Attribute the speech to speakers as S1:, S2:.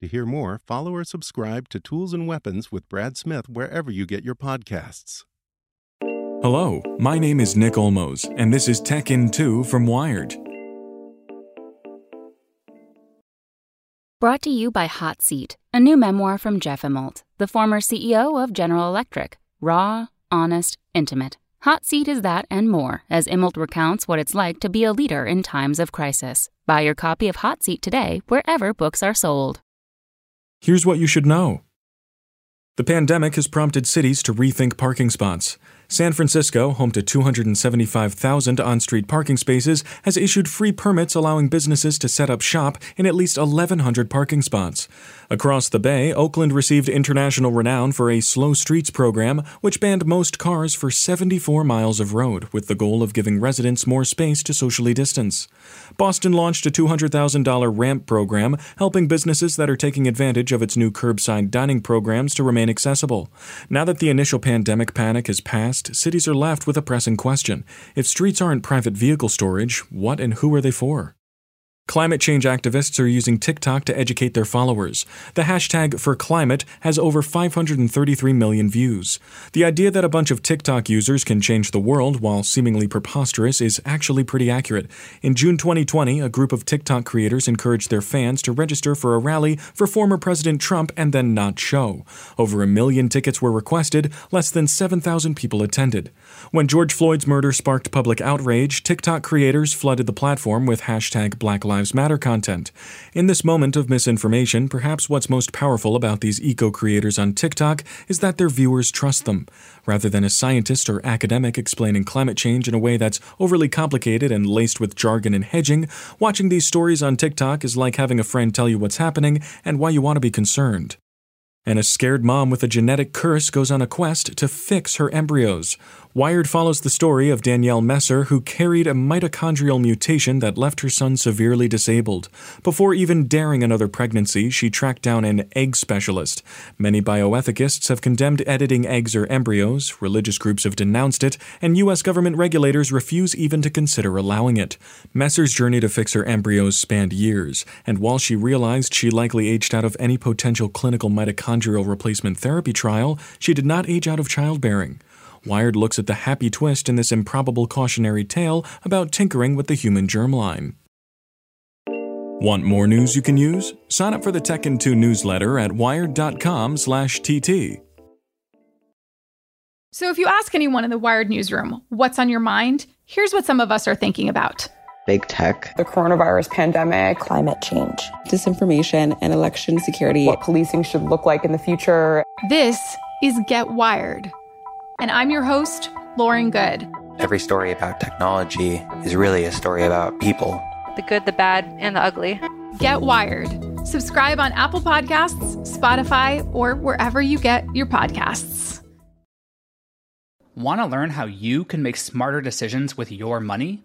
S1: To hear more, follow or subscribe to Tools and Weapons with Brad Smith wherever you get your podcasts.
S2: Hello, my name is Nick Olmos, and this is Tech in 2 from Wired.
S3: Brought to you by Hot Seat, a new memoir from Jeff Immelt, the former CEO of General Electric. Raw, honest, intimate. Hot Seat is that and more, as Immelt recounts what it's like to be a leader in times of crisis. Buy your copy of Hot Seat today, wherever books are sold.
S2: Here's what you should know The pandemic has prompted cities to rethink parking spots. San Francisco, home to 275,000 on street parking spaces, has issued free permits allowing businesses to set up shop in at least 1,100 parking spots. Across the Bay, Oakland received international renown for a Slow Streets program, which banned most cars for 74 miles of road, with the goal of giving residents more space to socially distance. Boston launched a $200,000 ramp program, helping businesses that are taking advantage of its new curbside dining programs to remain accessible. Now that the initial pandemic panic has passed, cities are left with a pressing question. If streets aren't private vehicle storage, what and who are they for? Climate change activists are using TikTok to educate their followers. The hashtag for climate has over 533 million views. The idea that a bunch of TikTok users can change the world while seemingly preposterous is actually pretty accurate. In June 2020, a group of TikTok creators encouraged their fans to register for a rally for former President Trump and then not show. Over a million tickets were requested, less than 7,000 people attended. When George Floyd's murder sparked public outrage, TikTok creators flooded the platform with hashtag Black Lives Lives Matter content. In this moment of misinformation, perhaps what's most powerful about these eco creators on TikTok is that their viewers trust them. Rather than a scientist or academic explaining climate change in a way that's overly complicated and laced with jargon and hedging, watching these stories on TikTok is like having a friend tell you what's happening and why you want to be concerned. And a scared mom with a genetic curse goes on a quest to fix her embryos. Wired follows the story of Danielle Messer, who carried a mitochondrial mutation that left her son severely disabled. Before even daring another pregnancy, she tracked down an egg specialist. Many bioethicists have condemned editing eggs or embryos, religious groups have denounced it, and U.S. government regulators refuse even to consider allowing it. Messer's journey to fix her embryos spanned years, and while she realized she likely aged out of any potential clinical mitochondrial replacement therapy trial, she did not age out of childbearing. Wired looks at the happy twist in this improbable cautionary tale about tinkering with the human germline. Want more news you can use? Sign up for the Tech in 2 newsletter at wired.com/tt.
S4: So if you ask anyone in the Wired newsroom what's on your mind, here's what some of us are thinking about.
S5: Big tech,
S6: the coronavirus pandemic,
S7: climate change, disinformation, and election security,
S6: what policing should look like in the future.
S4: This is Get Wired and I'm your host, Lauren Goode.
S8: Every story about technology is really a story about people
S9: the good, the bad, and the ugly.
S4: Get Wired. Subscribe on Apple Podcasts, Spotify, or wherever you get your podcasts.
S10: Want to learn how you can make smarter decisions with your money?